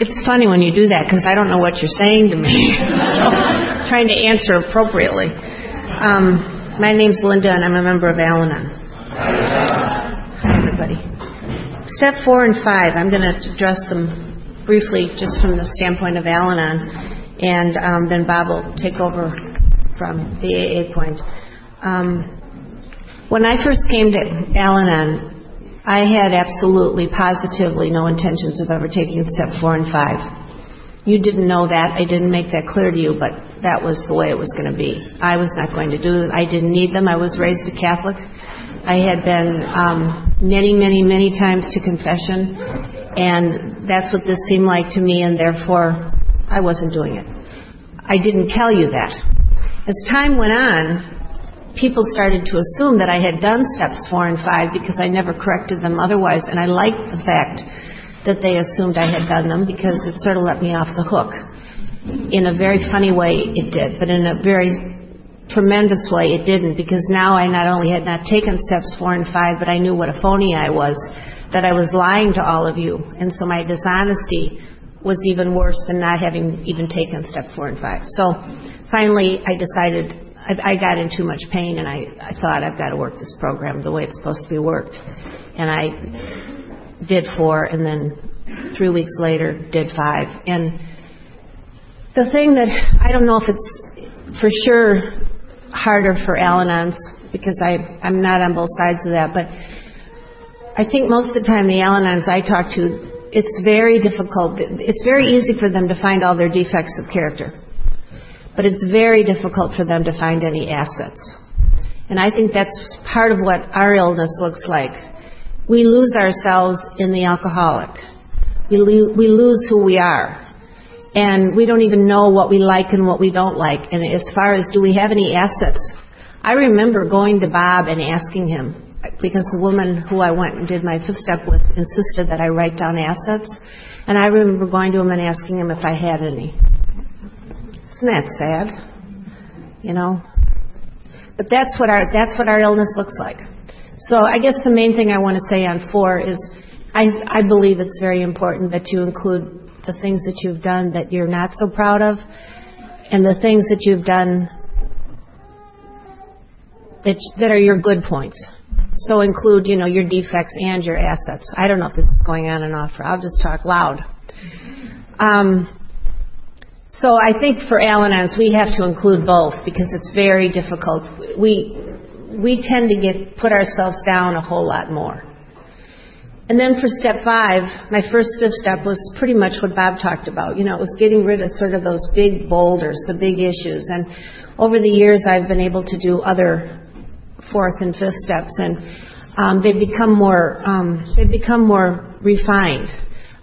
it's funny when you do that because I don't know what you're saying to me. so, trying to answer appropriately. Um, my name's Linda, and I'm a member of Al Anon. Hi, everybody. Step four and five, I'm going to address them briefly just from the standpoint of Al Anon, and um, then Bob will take over from the AA point. Um, when I first came to Al Anon, I had absolutely, positively no intentions of ever taking step four and five. You didn't know that. I didn't make that clear to you, but that was the way it was going to be. I was not going to do it. I didn't need them. I was raised a Catholic. I had been um, many, many, many times to confession, and that's what this seemed like to me, and therefore I wasn't doing it. I didn't tell you that. As time went on, people started to assume that I had done steps four and five because I never corrected them otherwise, and I liked the fact that they assumed I had done them because it sort of let me off the hook. In a very funny way, it did, but in a very tremendous way, it didn't because now I not only had not taken steps four and five, but I knew what a phony I was, that I was lying to all of you, and so my dishonesty was even worse than not having even taken step four and five. So finally, I decided I, got in too much pain, and I, thought I've got to work this program the way it's supposed to be worked. And I did four, and then three weeks later did five. And the thing that I don't know if it's for sure harder for Al-Anons because I, I'm not on both sides of that, but I think most of the time the Al-Anons I talk to, it's very difficult. It's very easy for them to find all their defects of character but it's very difficult for them to find any assets. And I think that's part of what our illness looks like. We lose ourselves in the alcoholic. We, lo- we lose who we are. And we don't even know what we like and what we don't like. And as far as do we have any assets, I remember going to Bob and asking him, because the woman who I went and did my fifth step with insisted that I write down assets. And I remember going to him and asking him if I had any. Isn't that sad? You know? But that's what our that's what our illness looks like. So I guess the main thing I want to say on four is I I believe it's very important that you include the things that you've done that you're not so proud of and the things that you've done that that are your good points. So include, you know, your defects and your assets. I don't know if this is going on and off. I'll just talk loud. Um, so I think for Al-Anons, we have to include both because it's very difficult. We we tend to get put ourselves down a whole lot more. And then for step five, my first fifth step was pretty much what Bob talked about. You know, it was getting rid of sort of those big boulders, the big issues. And over the years, I've been able to do other fourth and fifth steps, and um, they've become more um, they've become more refined.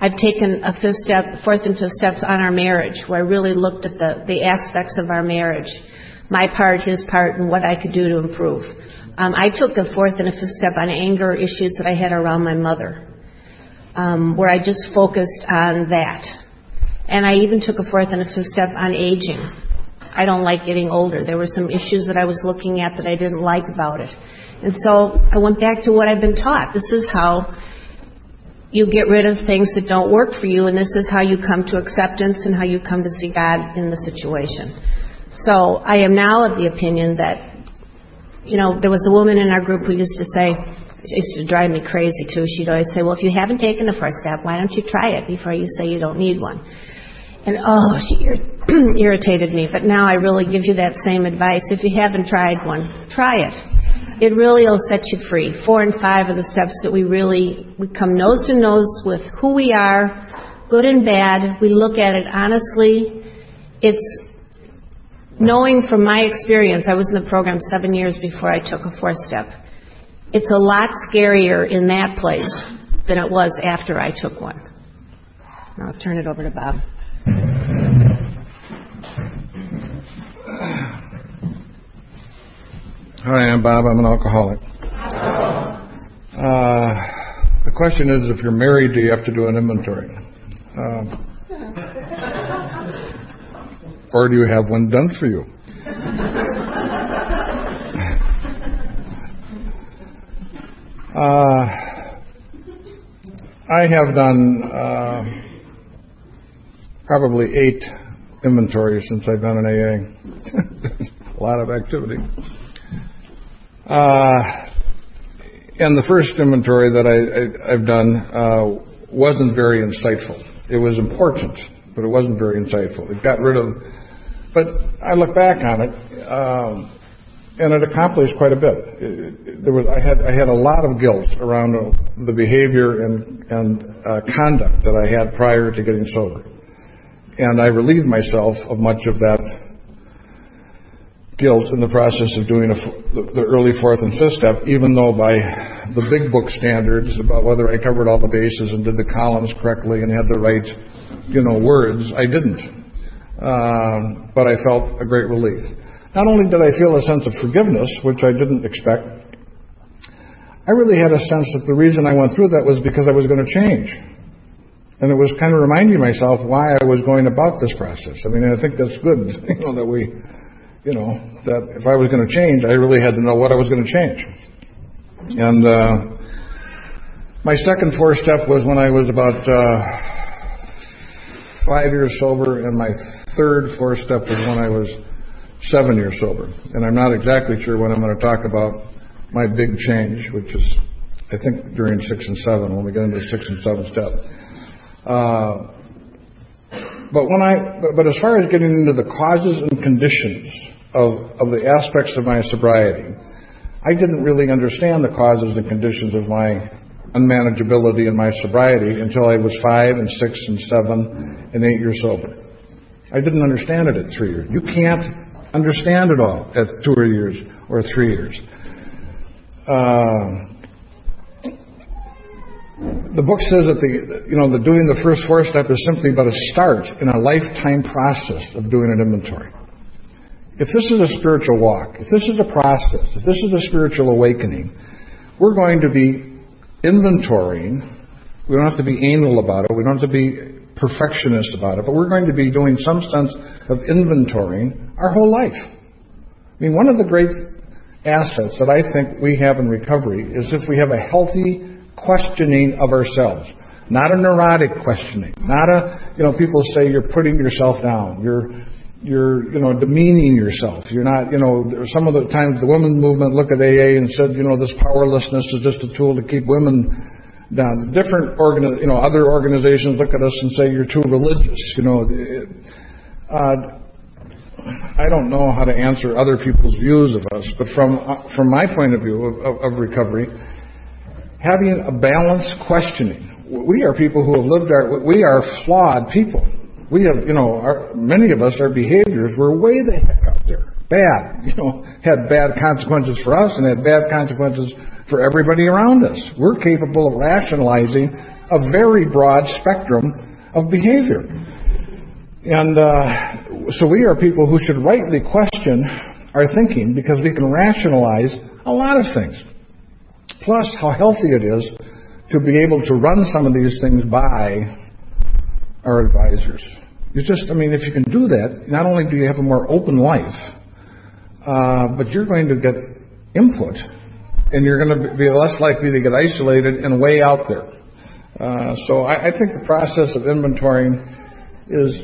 I've taken a fifth step, fourth and fifth steps on our marriage, where I really looked at the, the aspects of our marriage, my part, his part, and what I could do to improve. Um, I took a fourth and a fifth step on anger issues that I had around my mother, um, where I just focused on that. And I even took a fourth and a fifth step on aging. I don't like getting older. There were some issues that I was looking at that I didn't like about it. And so I went back to what I've been taught. This is how you get rid of things that don't work for you, and this is how you come to acceptance and how you come to see God in the situation. So I am now of the opinion that, you know, there was a woman in our group who used to say, it used to drive me crazy too. She'd always say, well, if you haven't taken the first step, why don't you try it before you say you don't need one? And oh, she ir- irritated me. But now I really give you that same advice. If you haven't tried one, try it it really will set you free. Four and five are the steps that we really we come nose to nose with who we are, good and bad. We look at it honestly. It's knowing from my experience. I was in the program seven years before I took a fourth step. It's a lot scarier in that place than it was after I took one. I'll turn it over to Bob. Hi, I'm Bob. I'm an alcoholic. Uh, the question is, if you're married, do you have to do an inventory? Um, or do you have one done for you? Uh, I have done uh, probably eight inventories since I've been in AA. a lot of activity. Uh, and the first inventory that I, have done uh, wasn't very insightful. It was important, but it wasn't very insightful. It got rid of, but I look back on it, um, and it accomplished quite a bit. It, there was, I had, I had a lot of guilt around the behavior and, and uh, conduct that I had prior to getting sober. And I relieved myself of much of that guilt in the process of doing a, the, early fourth and fifth step, even though by the big book standards about whether I covered all the bases and did the columns correctly and had the right, you know, words, I didn't. Uh, but I felt a great relief. Not only did I feel a sense of forgiveness, which I didn't expect, I really had a sense that the reason I went through that was because I was going to change. And it was kind of reminding myself why I was going about this process. I mean, I think that's good, you know, that we, you know, that if I was going to change, I really had to know what I was going to change. And uh, my second four step was when I was about uh, five years sober, and my third four step was when I was seven years sober. And I'm not exactly sure when I'm going to talk about my big change, which is, I think, during six and seven, when we get into the six and seven step. Uh, but when I, but as far as getting into the causes and conditions of, the aspects of my sobriety. I didn't really understand the causes and conditions of my unmanageability and my sobriety until I was five and six and seven and eight years sober. I didn't understand it at three years. You can't understand it all at two years or three years. Uh, the book says that the you know the doing the first four step is simply but a start in a lifetime process of doing an inventory. If this is a spiritual walk, if this is a process, if this is a spiritual awakening, we're going to be inventorying. We don't have to be anal about it. We don't have to be perfectionist about it, but we're going to be doing some sense of inventorying our whole life. I mean, one of the great assets that I think we have in recovery is if we have a healthy questioning of ourselves. Not a neurotic questioning. Not a, you know, people say you're putting yourself down. You're, you're, you know, demeaning yourself. You're not, you know, some of the times the women's movement look at AA and said, you know, this powerlessness is just a tool to keep women down. Different organ, you know, other organizations look at us and say you're too religious. You know, uh, I don't know how to answer other people's views of us, but from uh, from my point of view of, of, of recovery, having a balanced questioning. We are people who have lived our, we are flawed people we have, you know, our, many of us, our behaviors were way the heck out there. Bad, you know, had bad consequences for us and had bad consequences for everybody around us. We're capable of rationalizing a very broad spectrum of behavior. And uh, so we are people who should rightly question our thinking because we can rationalize a lot of things. Plus, how healthy it is to be able to run some of these things by our advisors. It's just, I mean, if you can do that, not only do you have a more open life, uh, but you're going to get input, and you're going to be less likely to get isolated and way out there. Uh, so I, think the process of inventorying is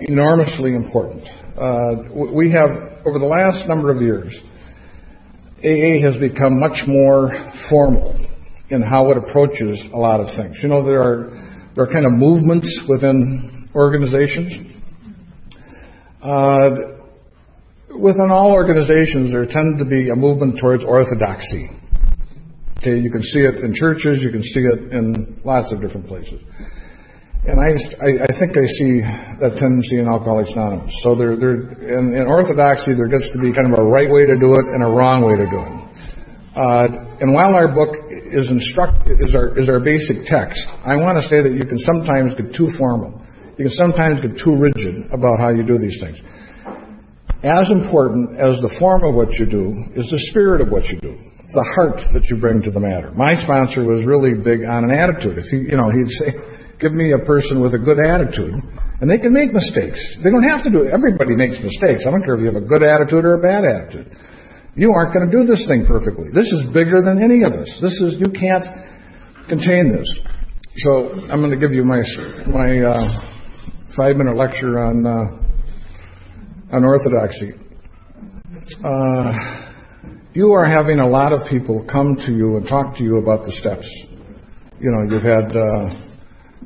enormously important. Uh, we have, over the last number of years, AA has become much more formal in how it approaches a lot of things. You know, there are there are kind of movements within organizations. Uh, within all organizations, there tends to be a movement towards orthodoxy. Okay, you can see it in churches, you can see it in lots of different places. And I, I, think I see that tendency in Alcoholics Anonymous. So there, there, in, in orthodoxy, there gets to be kind of a right way to do it and a wrong way to do it. Uh, and while our book is instruct is our is our basic text, I want to say that you can sometimes get too formal. You can sometimes get too rigid about how you do these things. As important as the form of what you do is the spirit of what you do, the heart that you bring to the matter. My sponsor was really big on an attitude. If he, you know, he'd say, "Give me a person with a good attitude," and they can make mistakes. They don't have to do it. Everybody makes mistakes. I don't care if you have a good attitude or a bad attitude. You aren't going to do this thing perfectly. This is bigger than any of us. This is you can't contain this. So I'm going to give you my my. Uh, five minute lecture on uh, on orthodoxy. Uh, you are having a lot of people come to you and talk to you about the steps. You know, you've had uh,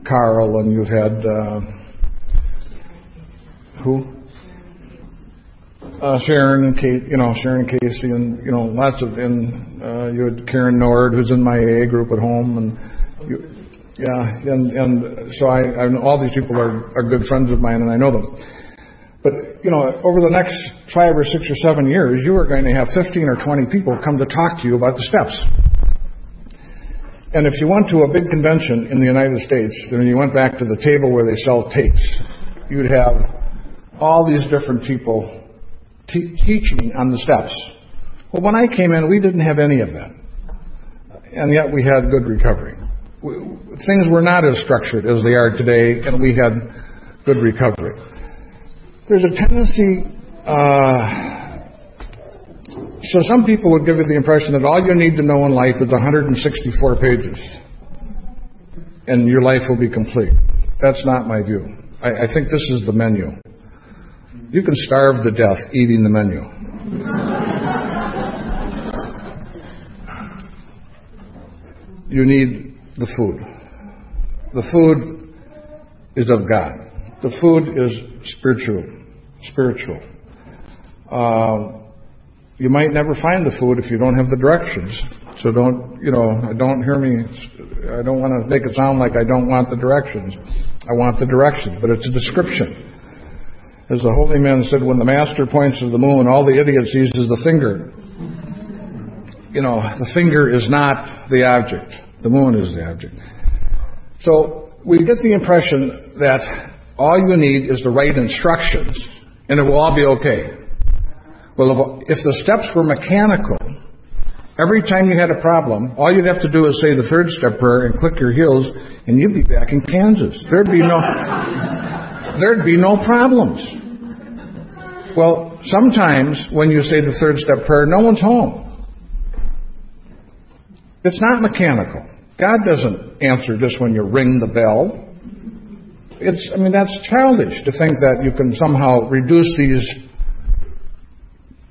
Carl and you've had uh, who? Uh, Sharon and Kate, you know, Sharon and Casey, and you know, lots of, and uh, you had Karen Nord, who's in my AA group at home, and you, yeah, and so all these people are good friends of mine, and I know them. But you know, over the next five or six or seven years, you are going to have 15 or 20 people come to talk to you about the steps. And if you went to a big convention in the United States, and you went back to the table where they sell tapes, you'd have all these different people te- teaching on the steps. Well, when I came in, we didn't have any of that. And yet we had good recovery. Things were not as structured as they are today, and we had good recovery. There's a tendency, uh, so some people would give you the impression that all you need to know in life is 164 pages, and your life will be complete. That's not my view. I, I think this is the menu. You can starve to death eating the menu. you need the food. The food is of God. The food is spiritual. Spiritual. Uh, you might never find the food if you don't have the directions. So don't, you know, don't hear me. I don't want to make it sound like I don't want the directions. I want the directions, but it's a description. As the holy man said, when the master points to the moon, all the idiot sees is the finger. You know, the finger is not the object. The moon is the object. So we get the impression that all you need is the right instructions and it will all be okay. Well, if the steps were mechanical, every time you had a problem, all you'd have to do is say the third step prayer and click your heels and you'd be back in Kansas. There'd be no, there'd be no problems. Well, sometimes when you say the third step prayer, no one's home. It's not mechanical. God doesn't answer just when you ring the bell. It's, I mean, that's childish to think that you can somehow reduce these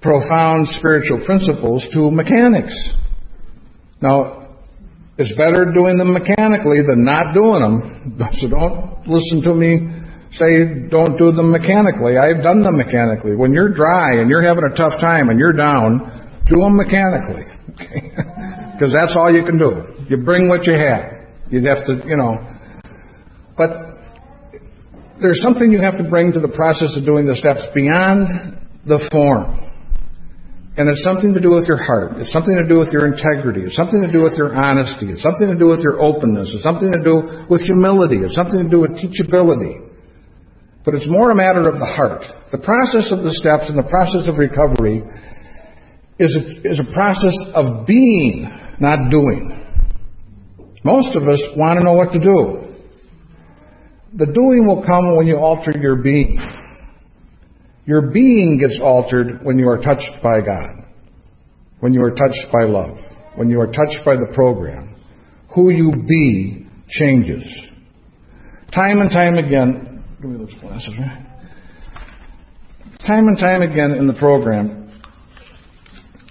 profound spiritual principles to mechanics. Now, it's better doing them mechanically than not doing them. So don't listen to me say don't do them mechanically. I've done them mechanically. When you're dry and you're having a tough time and you're down, do them mechanically. Because that's all you can do. You bring what you have. You'd have to, you know. But there's something you have to bring to the process of doing the steps beyond the form. And it's something to do with your heart. It's something to do with your integrity. It's something to do with your honesty. It's something to do with your openness. It's something to do with humility. It's something to do with teachability but it's more a matter of the heart. The process of the steps and the process of recovery is a, is a process of being, not doing. Most of us want to know what to do. The doing will come when you alter your being. Your being gets altered when you are touched by God, when you are touched by love, when you are touched by the program. Who you be changes. Time and time again, Give me those glasses, right? Time and time again in the program,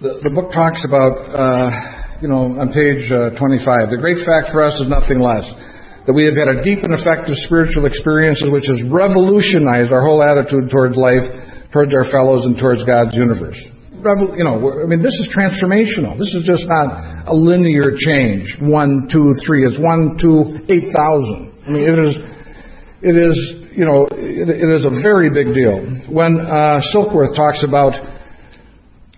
the, the book talks about, uh, you know, on page uh, 25, the great fact for us is nothing less that we have had a deep and effective spiritual experience which has revolutionized our whole attitude towards life, towards our fellows, and towards God's universe. You know, I mean, this is transformational. This is just not a linear change. One, two, three. It's one, two, eight thousand. I mean, it is, it is you know, it, it is a very big deal. When uh, Silkworth talks about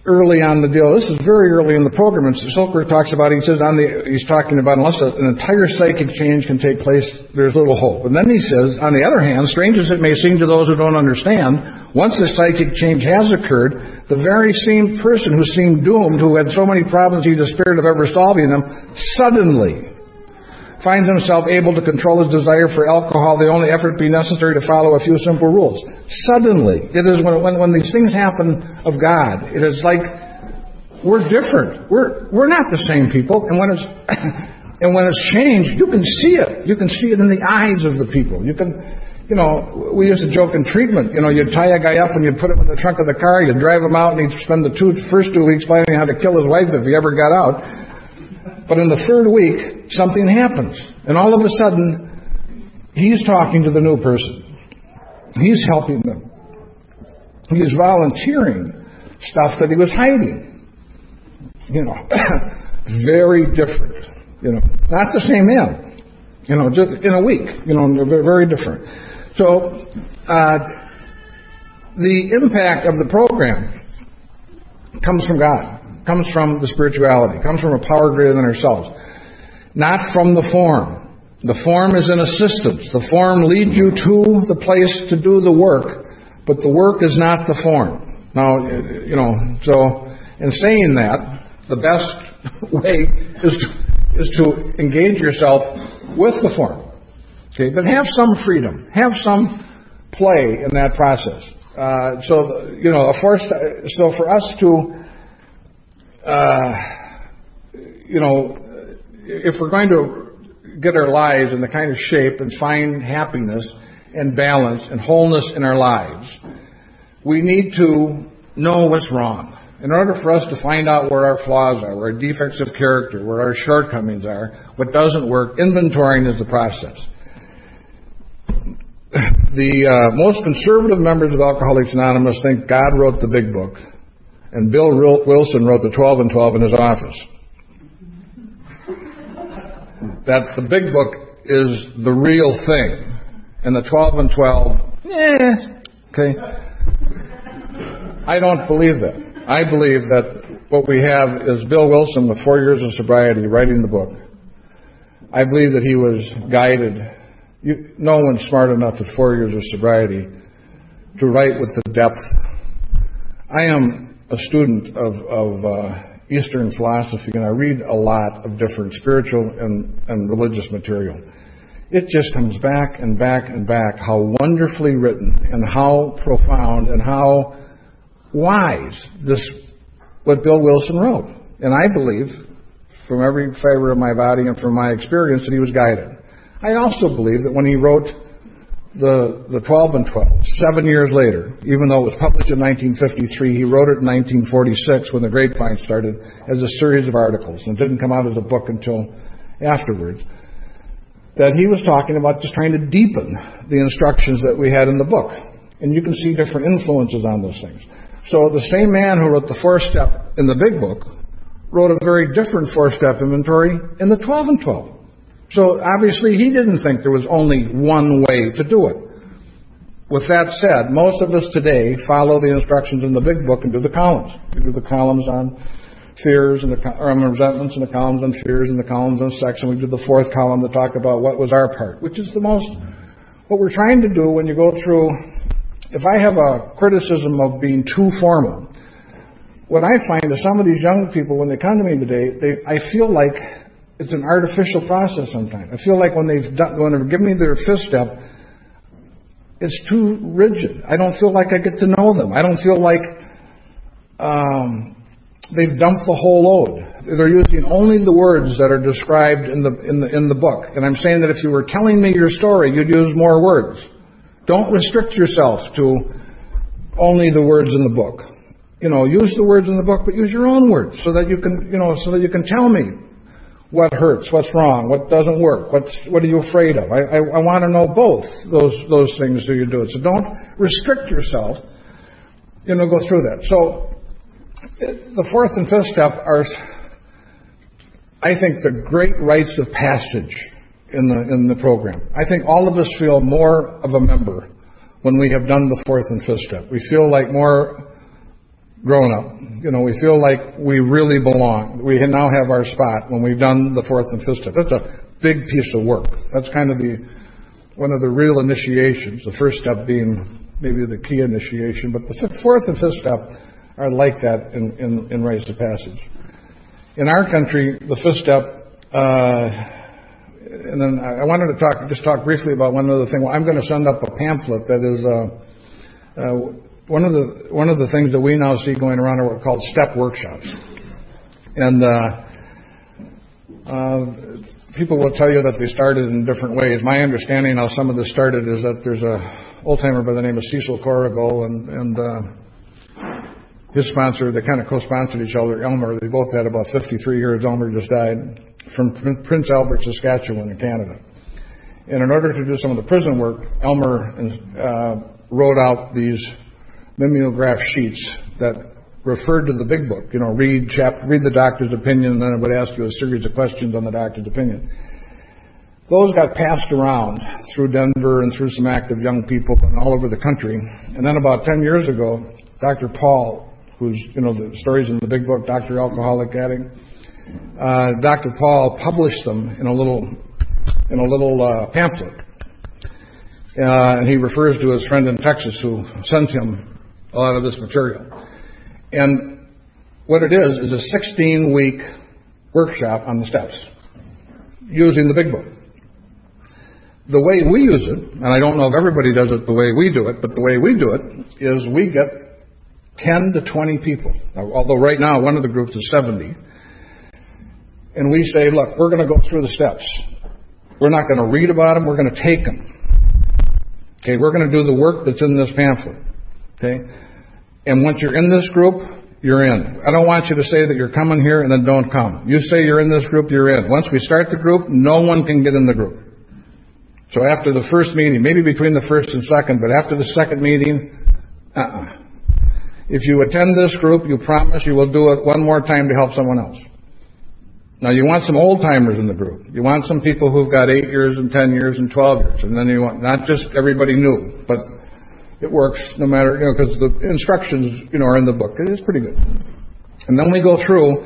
early on the deal, this is very early in the program, and Silkworth talks about, he says, on the, he's talking about unless an entire psychic change can take place, there's little hope. And then he says, on the other hand, strange as it may seem to those who don't understand, once the psychic change has occurred, the very same person who seemed doomed, who had so many problems he despaired of ever solving them, suddenly finds himself able to control his desire for alcohol, the only effort be necessary to follow a few simple rules. Suddenly, it is when, when, when these things happen of God, it is like we're different. We're, we're not the same people. And when it's, and when it's changed, you can see it. You can see it in the eyes of the people. You can, you know, we used to joke in treatment. You know, you'd tie a guy up and you'd put him in the trunk of the car, you'd drive him out, and he'd spend the two, first two weeks planning how to kill his wife if he ever got out. But in the third week, something happens. And all of a sudden, he's talking to the new person. He's helping them. He's volunteering stuff that he was hiding. You know, very different. You know, not the same man. You know, just in a week. You know, they're very different. So, uh, the impact of the program comes from God, comes from the spirituality, comes from a power greater than ourselves, not from the form. The form is an assistance. The form leads you to the place to do the work, but the work is not the form. Now, you know, so in saying that, the best way is to, is to engage yourself with the form. Okay, but have some freedom, have some play in that process. Uh, so you know, a forced. So for us to, you know, if we're going to get our lives in the kind of shape and find happiness and balance and wholeness in our lives, we need to know what's wrong. In order for us to find out where our flaws are, where our defects of character, where our shortcomings are, what doesn't work, inventorying is the process the uh, most conservative members of Alcoholics Anonymous think God wrote the big book, and Bill Wilson wrote the 12 and 12 in his office. that the big book is the real thing, and the 12 and 12, eh, okay. I don't believe that. I believe that what we have is Bill Wilson with four years of sobriety writing the book. I believe that he was guided you, no one's smart enough at four years of sobriety to write with the depth. I am a student of, of uh, Eastern philosophy, and I read a lot of different spiritual and, and religious material. It just comes back and back and back how wonderfully written and how profound and how wise this what Bill Wilson wrote. And I believe, from every fiber of my body and from my experience, that he was guided. I also believe that when he wrote the, the 12 and 12, seven years later, even though it was published in 1953, he wrote it in 1946 when the grapevine started as a series of articles and didn't come out as a book until afterwards. That he was talking about just trying to deepen the instructions that we had in the book. And you can see different influences on those things. So the same man who wrote the four step in the big book wrote a very different four step inventory in the 12 and 12. So obviously he didn't think there was only one way to do it. With that said, most of us today follow the instructions in the big book and do the columns. We do the columns on fears and the, or on resentments and the columns on fears and the columns on sex, and we do the fourth column to talk about what was our part, which is the most, what we're trying to do when you go through, if I have a criticism of being too formal, what I find is some of these young people, when they come to me today, they, I feel like it's an artificial process sometimes. I feel like when they've done, when they've given me their fifth step, it's too rigid. I don't feel like I get to know them. I don't feel like um, they've dumped the whole load. They're using only the words that are described in the in the in the book. And I'm saying that if you were telling me your story, you'd use more words. Don't restrict yourself to only the words in the book. You know, use the words in the book, but use your own words so that you can, you know, so that you can tell me what hurts, what's wrong, what doesn't work, what's, what are you afraid of. I, I, I want to know both those, those things do you do it. So don't restrict yourself. You know, go through that. So the fourth and fifth step are, I think, the great rites of passage in the, in the program. I think all of us feel more of a member when we have done the fourth and fifth step. We feel like more grown up. You know, we feel like we really belong. We now have our spot when we've done the fourth and fifth step. That's a big piece of work. That's kind of the one of the real initiations. The first step being maybe the key initiation, but the fifth, fourth and fifth step are like that in, in, in rites of passage. In our country, the fifth step, uh, and then I wanted to talk, just talk briefly about one other thing. Well, I'm going to send up a pamphlet that is uh, uh, one of the one of the things that we now see going around are what are called step workshops, and uh, uh, people will tell you that they started in different ways. My understanding how some of this started is that there's a old timer by the name of Cecil Corrigal and, and uh, his sponsor, they kind of co-sponsored each other, Elmer. They both had about 53 years. Elmer just died from Prince Albert, Saskatchewan in Canada. And in order to do some of the prison work, Elmer uh, wrote out these mimeograph sheets that referred to the big book. You know, read the doctor's opinion, and then it would ask you a series of questions on the doctor's opinion. Those got passed around through Denver and through some active young people and all over the country. And then about 10 years ago, Dr. Paul, who's, you know, the stories in the big book, Dr. Alcoholic Addict, uh, Dr. Paul published them in a little, in a little uh, pamphlet. Uh, and he refers to his friend in Texas who sent him a lot of this material. And what it is, is a 16 week workshop on the steps using the big book. The way we use it, and I don't know if everybody does it the way we do it, but the way we do it is we get 10 to 20 people. Now, although right now one of the groups is 70. And we say, look, we're going to go through the steps. We're not going to read about them, we're going to take them. Okay, we're going to do the work that's in this pamphlet. Okay? And once you're in this group, you're in. I don't want you to say that you're coming here and then don't come. You say you're in this group, you're in. Once we start the group, no one can get in the group. So after the first meeting, maybe between the first and second, but after the second meeting, uh-uh. If you attend this group, you promise you will do it one more time to help someone else. Now you want some old timers in the group. You want some people who've got eight years and ten years and twelve years, and then you want not just everybody new, but it works no matter, you know, because the instructions, you know, are in the book. It is pretty good. And then we go through,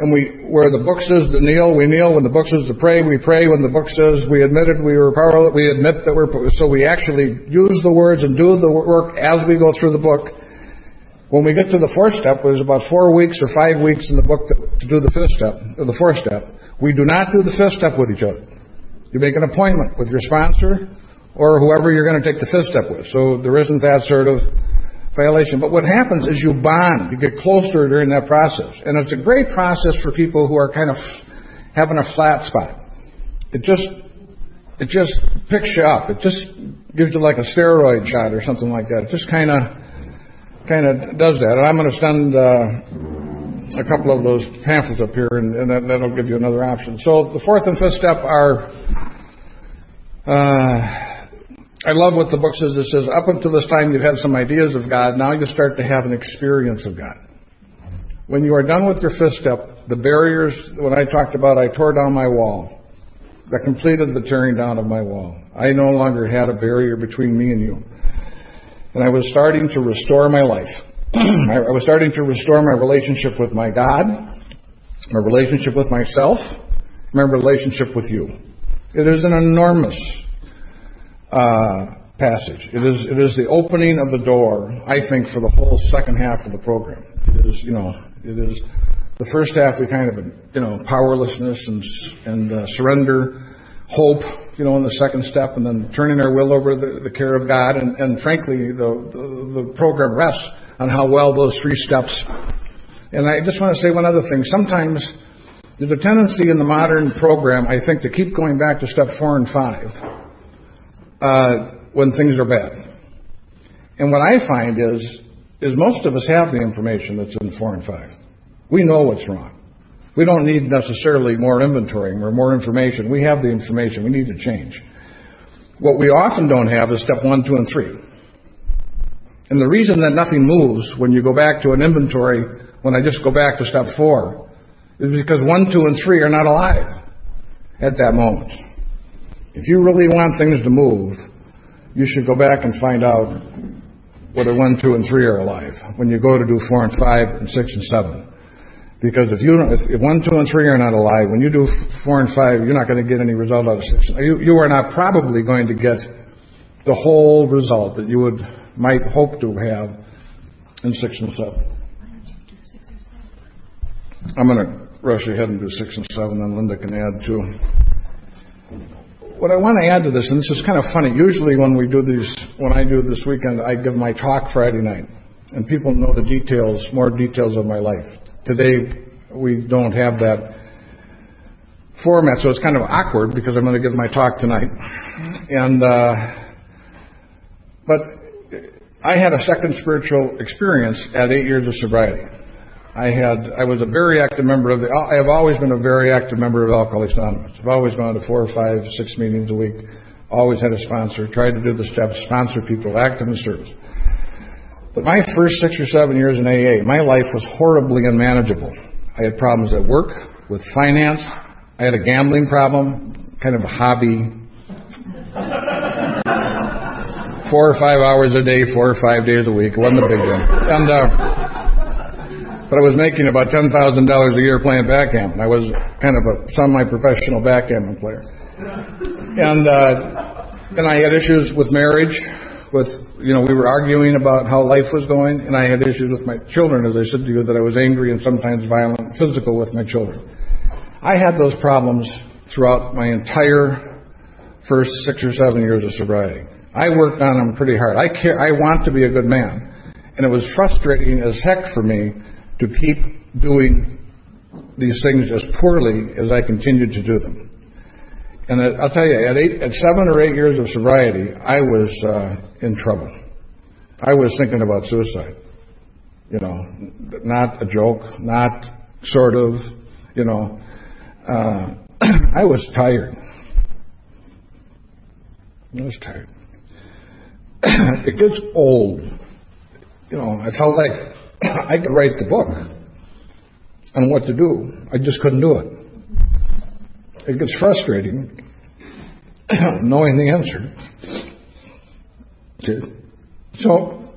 and we, where the book says to kneel, we kneel. When the book says to pray, we pray. When the book says we admitted we were powerless, we admit that we're, so we actually use the words and do the work as we go through the book. When we get to the fourth step, there's about four weeks or five weeks in the book to do the fifth step, or the fourth step. We do not do the fifth step with each other. You make an appointment with your sponsor or whoever you're going to take the fifth step with. So there isn't that sort of violation. But what happens is you bond, you get closer during that process. And it's a great process for people who are kind of having a flat spot. It just, it just picks you up. It just gives you like a steroid shot or something like that. It just kind of, kind of does that. And I'm going to send uh, a couple of those pamphlets up here, and, and that, that'll give you another option. So the fourth and fifth step are. Uh, I love what the book says. It says, up until this time, you've had some ideas of God. Now you start to have an experience of God. When you are done with your fifth step, the barriers, when I talked about, I tore down my wall. I completed the tearing down of my wall. I no longer had a barrier between me and you. And I was starting to restore my life. I was starting to restore my relationship with my God, my relationship with myself, my relationship with you. It is an enormous uh, passage. It is, it is the opening of the door, I think, for the whole second half of the program. It is, you know, it is the first half we kind of, you know, powerlessness and, and uh, surrender, hope, you know, in the second step, and then turning our will over the, the care of God. And, and frankly, the, the, the program rests on how well those three steps. And I just want to say one other thing. Sometimes there's a tendency in the modern program, I think, to keep going back to step four and five Uh, when things are bad. And what I find is, is most of us have the information that's in four and five. We know what's wrong. We don't need necessarily more inventory or more information. We have the information. We need to change. What we often don't have is step one, two, and three. And the reason that nothing moves when you go back to an inventory, when I just go back to step four, is because one, two, and three are not alive at that moment. If you really want things to move, you should go back and find out whether 1, 2, and 3 are alive when you go to do 4 and 5 and 6 and 7. Because if you if 1, 2, and 3 are not alive, when you do 4 and 5, you're not going to get any result out of 6. You, you are not probably going to get the whole result that you would might hope to have in 6 and 7. I'm going to rush ahead and do 6 and 7, and Linda can add too what I want to add to this, and this is kind of funny. Usually, when we do these, when I do this weekend, I give my talk Friday night, and people know the details, more details of my life. Today, we don't have that format, so it's kind of awkward because I'm going to give my talk tonight. And uh, but I had a second spiritual experience at eight years of sobriety. I had I was a very active member of the. I have always been a very active member of Alcoholics Anonymous. I've always gone to four or five, six meetings a week. Always had a sponsor. Tried to do the steps, sponsor people, active in the service. But my first six or seven years in AA, my life was horribly unmanageable. I had problems at work, with finance. I had a gambling problem, kind of a hobby four or five hours a day, four or five days a week. It wasn't a big deal. And, uh, but I was making about $10,000 a year playing backgammon. I was kind of a semi-professional backgammon player. And, uh, and I had issues with marriage, with, you know, we were arguing about how life was going, and I had issues with my children, as I said to you, that I was angry and sometimes violent, physical with my children. I had those problems throughout my entire first six or seven years of sobriety. I worked on them pretty hard. I care. I want to be a good man, and it was frustrating as heck for me to keep doing these things as poorly as I continued to do them. And I'll tell you, at, eight, at seven or eight years of sobriety, I was uh, in trouble. I was thinking about suicide. You know, not a joke, not sort of. You know, uh, I was tired. I was tired. it gets old. You know, I felt like I could write the book on what to do. I just couldn't do it. It gets frustrating knowing the answer. Okay. So,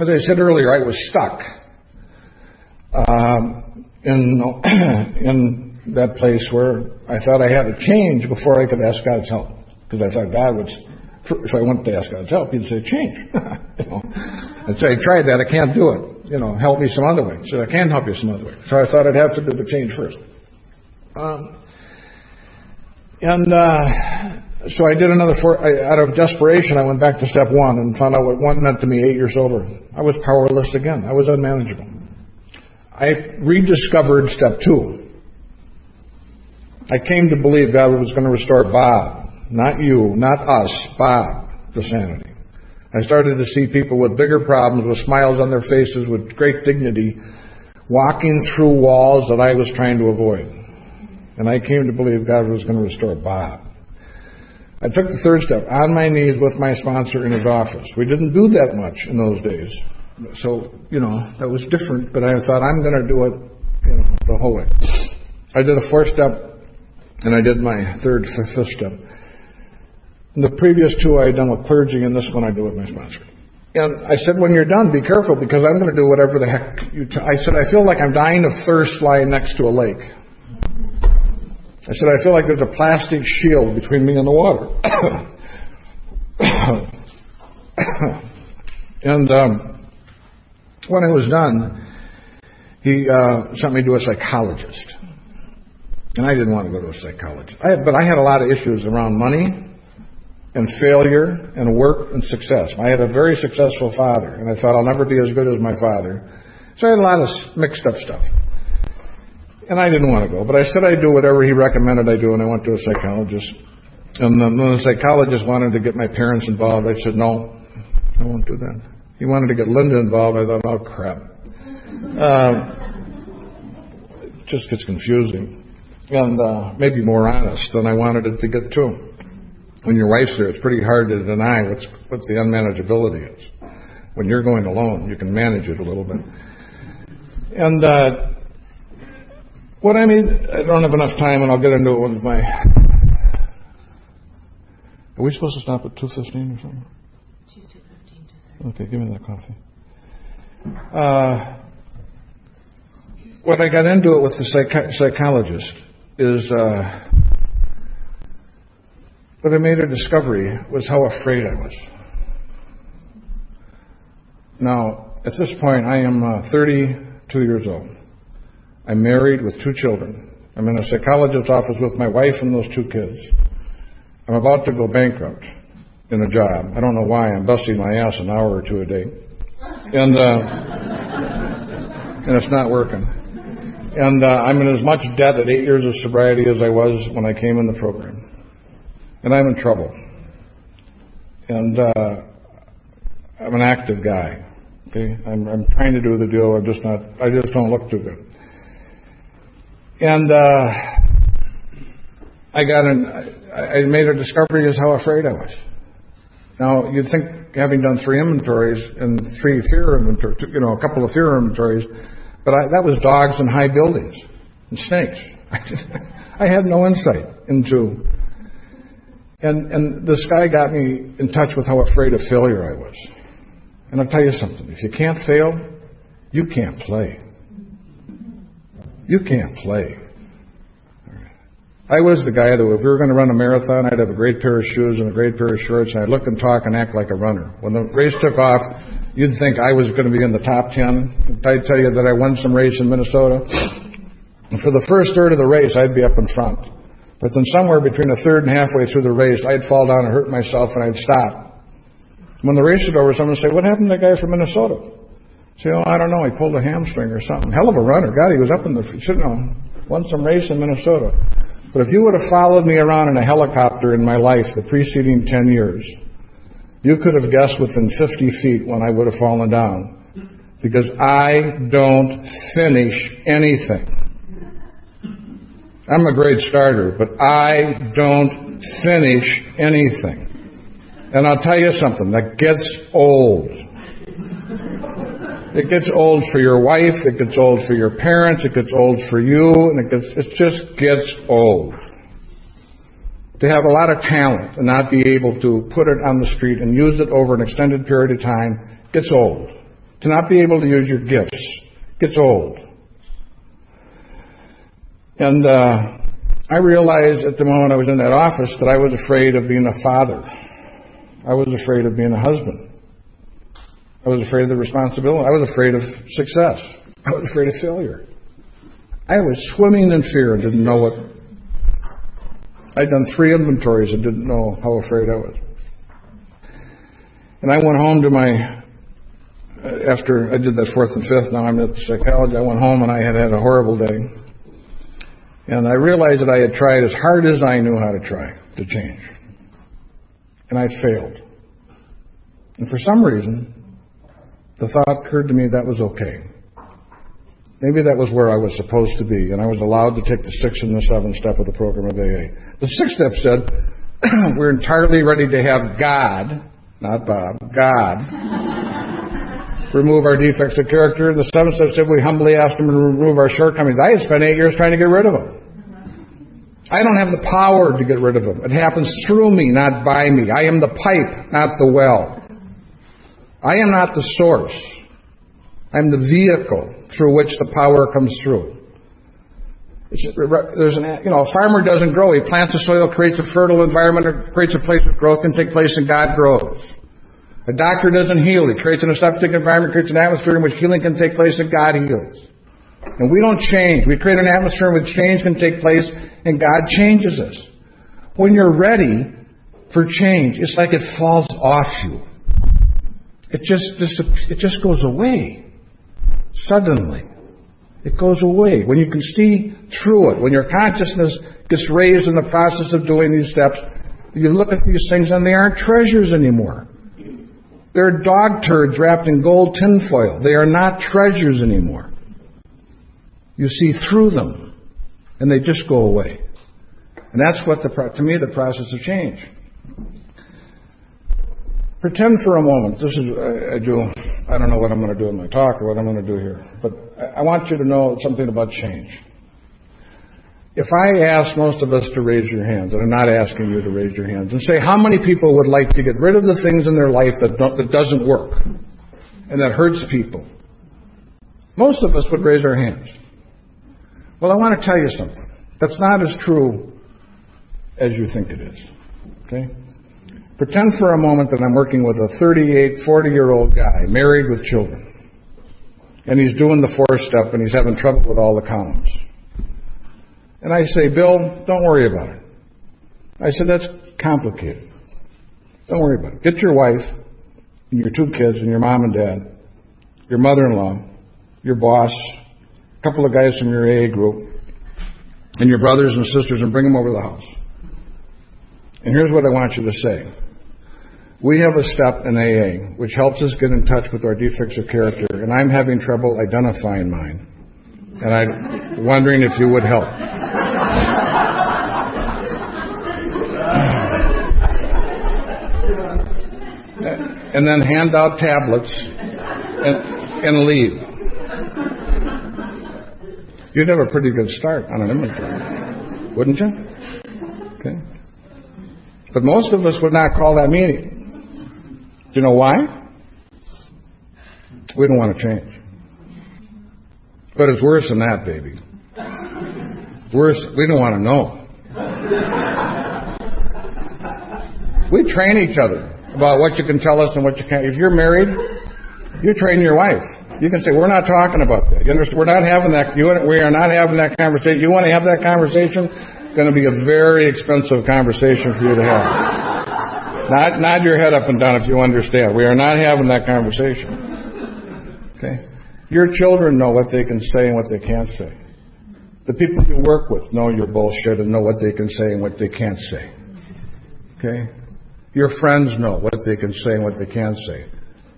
as I said earlier, I was stuck um, in in that place where I thought I had to change before I could ask God's help because I thought God would if I went to ask God's help, he'd say, change. you know, I'd say, I tried that, I can't do it. You know, help me some other way. So I can help you some other way. So I thought I'd have to do the change first. Um, and uh, so I did another four. I, out of desperation, I went back to step one and found out what one meant to me eight years older. I was powerless again. I was unmanageable. I rediscovered step two. I came to believe God was going to restore Bob not you, not us, Bob, to sanity. I started to see people with bigger problems, with smiles on their faces, with great dignity, walking through walls that I was trying to avoid. And I came to believe God was going to restore Bob. I took the third step, on my knees with my sponsor in his office. We didn't do that much in those days. So, you know, that was different, but I thought I'm going to do it you know, the whole way. I did a fourth step, and I did my third, fifth step. The previous two I had done with clergy, and this one I do with my sponsor. And I said, when you're done, be careful because I'm going to do whatever the heck you. T-. I said, I feel like I'm dying of thirst lying next to a lake. I said, I feel like there's a plastic shield between me and the water. and um, when I was done, he uh, sent me to a psychologist. And I didn't want to go to a psychologist. I, but I had a lot of issues around money and failure and work and success. I had a very successful father, and I thought I'll never be as good as my father. So I had a lot of mixed up stuff. And I didn't want to go, but I said I'd do whatever he recommended I do, and I went to a psychologist. And then the psychologist wanted to get my parents involved. I said, no, I won't do that. He wanted to get Linda involved. I thought, oh, crap. Uh, it just gets confusing. And uh, maybe more honest than I wanted it to get to when your wife's there, it's pretty hard to deny what's, what the unmanageability is. When you're going alone, you can manage it a little bit. And uh, what I mean, I don't have enough time, and I'll get into it with my. Are we supposed to stop at two fifteen or something? She's two fifteen. Okay, give me that coffee. Uh, what I got into it with the psych- psychologist is. Uh, but I made a discovery was how afraid I was. Now, at this point, I am uh, 32 years old. I'm married with two children. I'm in a psychologist's office with my wife and those two kids. I'm about to go bankrupt in a job. I don't know why. I'm busting my ass an hour or two a day. And, uh, and it's not working. And uh, I'm in as much debt at eight years of sobriety as I was when I came in the program. And I'm in trouble. And uh, I'm an active guy. Okay, I'm, I'm trying to do the deal. I'm just not. I just don't look too good. And uh, I got an. I made a discovery as how afraid I was. Now you'd think, having done three inventories and three fear inventories, you know, a couple of fear inventories, but I, that was dogs and high buildings and snakes. I had no insight into. And and this guy got me in touch with how afraid of failure I was. And I'll tell you something: if you can't fail, you can't play. You can't play. I was the guy that if we were going to run a marathon, I'd have a great pair of shoes and a great pair of shorts, and I'd look and talk and act like a runner. When the race took off, you'd think I was going to be in the top ten. I'd tell you that I won some race in Minnesota. And for the first third of the race, I'd be up in front. But then somewhere between a third and halfway through the race, I'd fall down and hurt myself, and I'd stop. When the race was over, someone would say, "What happened to that guy from Minnesota?" I'd Say, "Oh, I don't know. He pulled a hamstring or something." Hell of a runner. God, he was up in the should know won some race in Minnesota. But if you would have followed me around in a helicopter in my life the preceding 10 years, you could have guessed within 50 feet when I would have fallen down. Because I don't finish anything. I'm a great starter, but I don't finish anything. And I'll tell you something, that gets old. It gets old for your wife, it gets old for your parents, it gets old for you, and it, gets, it just gets old. To have a lot of talent and not be able to put it on the street and use it over an extended period of time gets old. To not be able to use your gifts gets old. And uh, I realized at the moment I was in that office that I was afraid of being a father. I was afraid of being a husband. I was afraid of the responsibility. I was afraid of success. I was afraid of failure. I was swimming in fear and didn't know what. I'd done three inventories and didn't know how afraid I was. And I went home to my, after I did that fourth and fifth, now I'm at the psychology, I went home and I had had a horrible day. And I realized that I had tried as hard as I knew how to try to change. And I'd failed. And for some reason, the thought occurred to me that was okay. Maybe that was where I was supposed to be, and I was allowed to take the sixth and the seventh step of the program of AA. The sixth step said, We're entirely ready to have God, not Bob, God, remove our defects of character. The seventh step said, We humbly ask Him to remove our shortcomings. I had spent eight years trying to get rid of them. I don't have the power to get rid of them. It happens through me, not by me. I am the pipe, not the well. I am not the source. I'm the vehicle through which the power comes through. It's, there's an, you know, a farmer doesn't grow. He plants the soil, creates a fertile environment, creates a place where growth can take place, and God grows. A doctor doesn't heal. He creates an aseptic environment, creates an atmosphere in which healing can take place, and God heals. And we don't change. We create an atmosphere in which change can take place, and God changes us. When you're ready for change, it's like it falls off you. It just, it just goes away. Suddenly. It goes away. When you can see through it, when your consciousness gets raised in the process of doing these steps, you look at these things and they aren't treasures anymore. They're dog turds wrapped in gold tinfoil. They are not treasures anymore. You see through them, and they just go away. And that's what the, to me, the process of change. Pretend for a moment, this is, I, do, I don't know what I'm going to do in my talk or what I'm going to do here, but I want you to know something about change. If I ask most of us to raise your hands, and I'm not asking you to raise your hands, and say how many people would like to get rid of the things in their life that, that doesn't work and that hurts people, most of us would raise our hands. Well, I want to tell you something. That's not as true as you think it is. Okay? Pretend for a moment that I'm working with a 38, 40 year old guy, married with children. And he's doing the four step and he's having trouble with all the columns. And I say, Bill, don't worry about it. I said, that's complicated. Don't worry about it. Get your wife and your two kids and your mom and dad, your mother in law, your boss, a couple of guys from your AA group and your brothers and sisters and bring them over to the house. And here's what I want you to say. We have a step in AA which helps us get in touch with our defects of character, and I'm having trouble identifying mine. And I'm wondering if you would help. and then hand out tablets and, and leave. You'd have a pretty good start on an inventory, wouldn't you? Okay. But most of us would not call that meeting. Do you know why? We don't want to change. But it's worse than that, baby. Worse, we don't want to know. We train each other about what you can tell us and what you can't. If you're married, you train your wife. You can say, we're not talking about that. You understand? We're not having that. You, we are not having that conversation. You want to have that conversation? It's going to be a very expensive conversation for you to have. Nod your head up and down if you understand. We are not having that conversation. Okay? Your children know what they can say and what they can't say. The people you work with know your bullshit and know what they can say and what they can't say. Okay? Your friends know what they can say and what they can't say.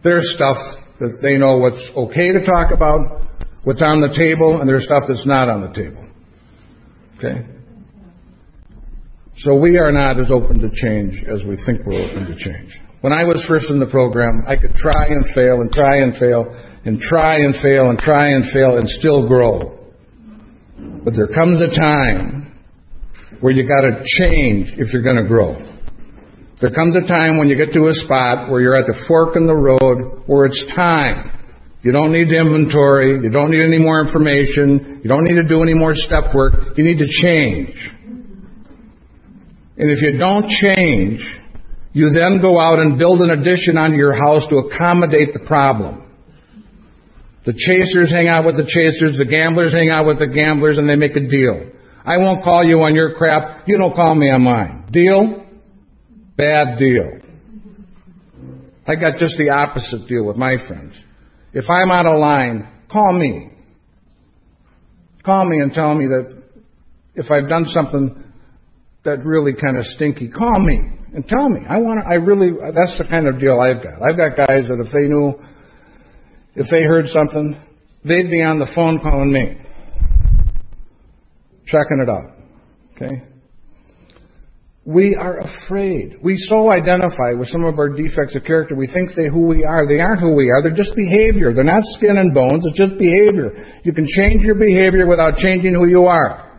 There's stuff that they know what's okay to talk about, what's on the table, and there's stuff that's not on the table. Okay? So we are not as open to change as we think we're open to change. When I was first in the program, I could try and fail and try and fail and try and fail and try and fail and still grow. But there comes a time where you gotta change if you're gonna grow. There comes a time when you get to a spot where you're at the fork in the road where it's time. You don't need inventory. You don't need any more information. You don't need to do any more step work. You need to change. And if you don't change, you then go out and build an addition onto your house to accommodate the problem. The chasers hang out with the chasers, the gamblers hang out with the gamblers, and they make a deal. I won't call you on your crap. You don't call me on mine. Deal? Bad deal. I got just the opposite deal with my friends. If I'm out of line, call me. Call me and tell me that if I've done something that really kind of stinky, call me and tell me. I want to, I really, that's the kind of deal I've got. I've got guys that if they knew, if they heard something, they'd be on the phone calling me, checking it out. Okay? We are afraid. We so identify with some of our defects of character. We think they who we are. They aren't who we are. They're just behavior. They're not skin and bones. It's just behavior. You can change your behavior without changing who you are.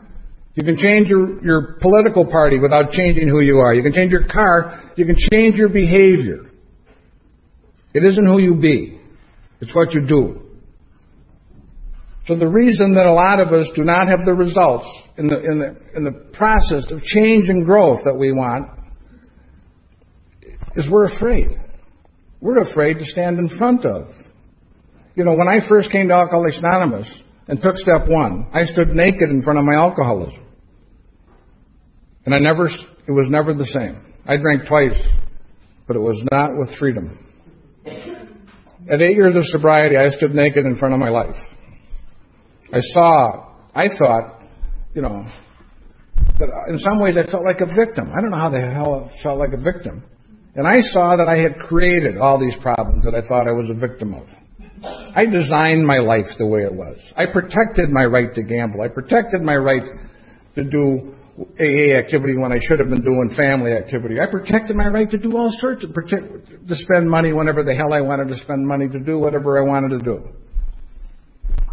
You can change your, your political party without changing who you are. You can change your car. You can change your behavior. It isn't who you be. It's what you do. So the reason that a lot of us do not have the results in the, in the, in the process of change and growth that we want is we're afraid. We're afraid to stand in front of. You know, when I first came to Alcoholics Anonymous and took step one, I stood naked in front of my alcoholism. And I never, it was never the same. I drank twice, but it was not with freedom. At eight years of sobriety, I stood naked in front of my life. I saw, I thought, you know, that in some ways I felt like a victim. I don't know how the hell I felt like a victim. And I saw that I had created all these problems that I thought I was a victim of. I designed my life the way it was. I protected my right to gamble. I protected my right to do AA activity when I should have been doing family activity. I protected my right to do all sorts of to spend money whenever the hell I wanted to spend money to do whatever I wanted to do.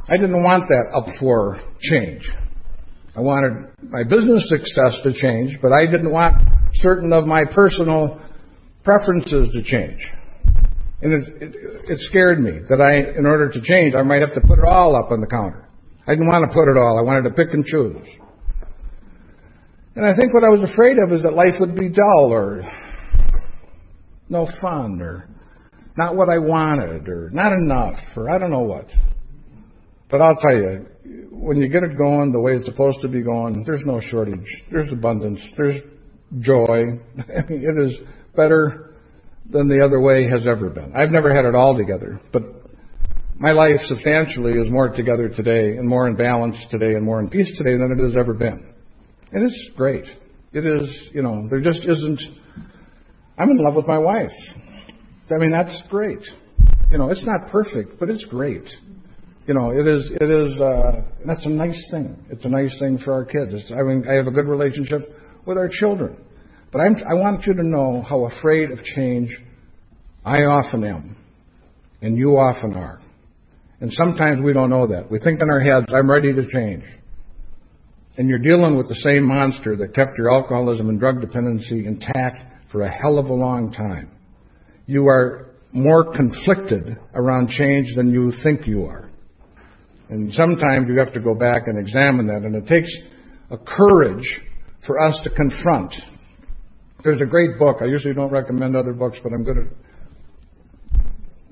I didn't want that up for change. I wanted my business success to change, but I didn't want certain of my personal preferences to change. And it, scared me that I, in order to change, I might have to put it all up on the counter. I didn't want to put it all. I wanted to pick and choose. And I think what I was afraid of is that life would be dull or no fun or not what I wanted or not enough or I don't know what. But I'll tell you, when you get it going the way it's supposed to be going, there's no shortage. There's abundance. There's joy. I mean, it is better than the other way has ever been. I've never had it all together, but my life substantially is more together today and more in balance today and more in peace today than it has ever been. And it's great. It is, you know, there just isn't. I'm in love with my wife. I mean, that's great. You know, it's not perfect, but it's great. You know, it is. It is. Uh, that's a nice thing. It's a nice thing for our kids. It's, I mean, I have a good relationship with our children. But I'm, I want you to know how afraid of change I often am, and you often are. And sometimes we don't know that. We think in our heads, I'm ready to change. And you're dealing with the same monster that kept your alcoholism and drug dependency intact for a hell of a long time. You are more conflicted around change than you think you are. And sometimes you have to go back and examine that. And it takes a courage for us to confront. There's a great book. I usually don't recommend other books, but I'm going to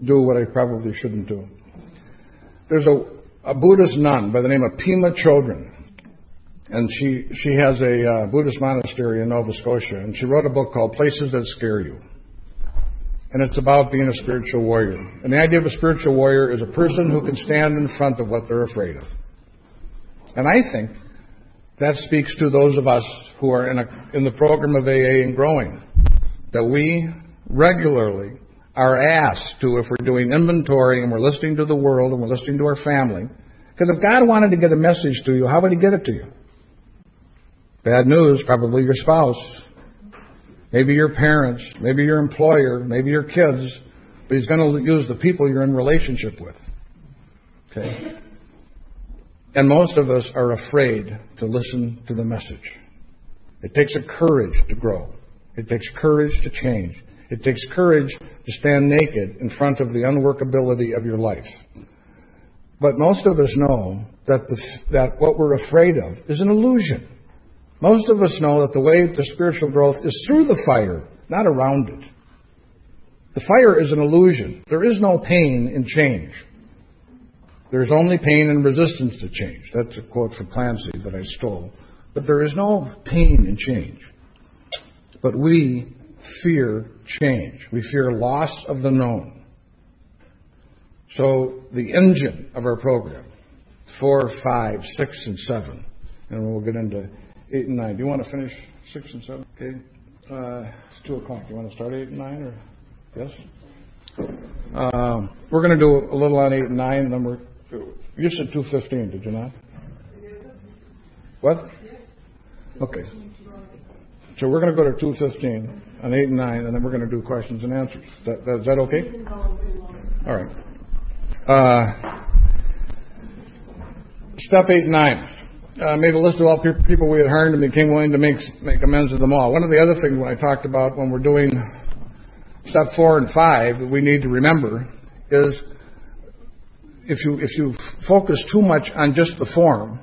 do what I probably shouldn't do. There's a, a Buddhist nun by the name of Pema Chodron. And she, she has a uh, Buddhist monastery in Nova Scotia. And she wrote a book called Places That Scare You. And it's about being a spiritual warrior. And the idea of a spiritual warrior is a person who can stand in front of what they're afraid of. And I think that speaks to those of us who are in, a, in the program of AA and growing. That we regularly are asked to, if we're doing inventory and we're listening to the world and we're listening to our family, because if God wanted to get a message to you, how would He get it to you? Bad news, probably your spouse, maybe your parents, maybe your employer, maybe your kids, but He's going to use the people you're in relationship with. Okay? And most of us are afraid to listen to the message. It takes a courage to grow. It takes courage to change. It takes courage to stand naked in front of the unworkability of your life. But most of us know that, the, that what we're afraid of is an illusion. Most of us know that the way to spiritual growth is through the fire, not around it. The fire is an illusion. There is no pain in change. There's only pain and resistance to change. That's a quote from Clancy that I stole. But there is no pain in change. But we fear change. We fear loss of the known. So the engine of our program, four, five, six, and seven, and we'll get into eight and nine. Do you want to finish six and seven? Okay. Uh, it's two o'clock. Do you want to start eight and nine, or yes? Um, we're going to do a little on eight and nine, and then we're. You said two fifteen, did you not? What? Okay. So we're going to go to two fifteen on eight and nine, and then we're going to do questions and answers. That, that, is that okay? All right. Uh, step eight and nine. Uh, made a list of all people we had harmed and became willing to make make amends with them all. One of the other things when I talked about when we're doing step four and five that we need to remember is if you if you focus too much on just the form,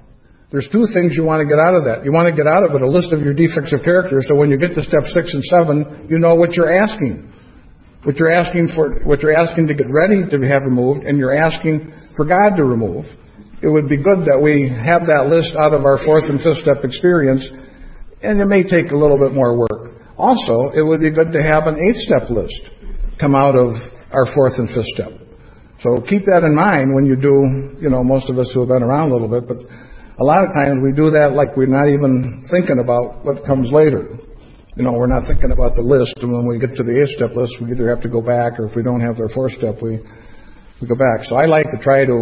there's two things you want to get out of that. You want to get out of it a list of your defects of character, so when you get to step six and seven, you know what you're asking. What you're asking for, what you're asking to get ready to have removed, and you're asking for God to remove. It would be good that we have that list out of our fourth and fifth step experience, and it may take a little bit more work. Also, it would be good to have an eighth step list come out of our fourth and fifth step. So keep that in mind when you do, you know, most of us who have been around a little bit, but a lot of times we do that like we're not even thinking about what comes later. You know, we're not thinking about the list, and when we get to the eight step list, we either have to go back, or if we don't have our fourth step, we we go back. So I like to try to,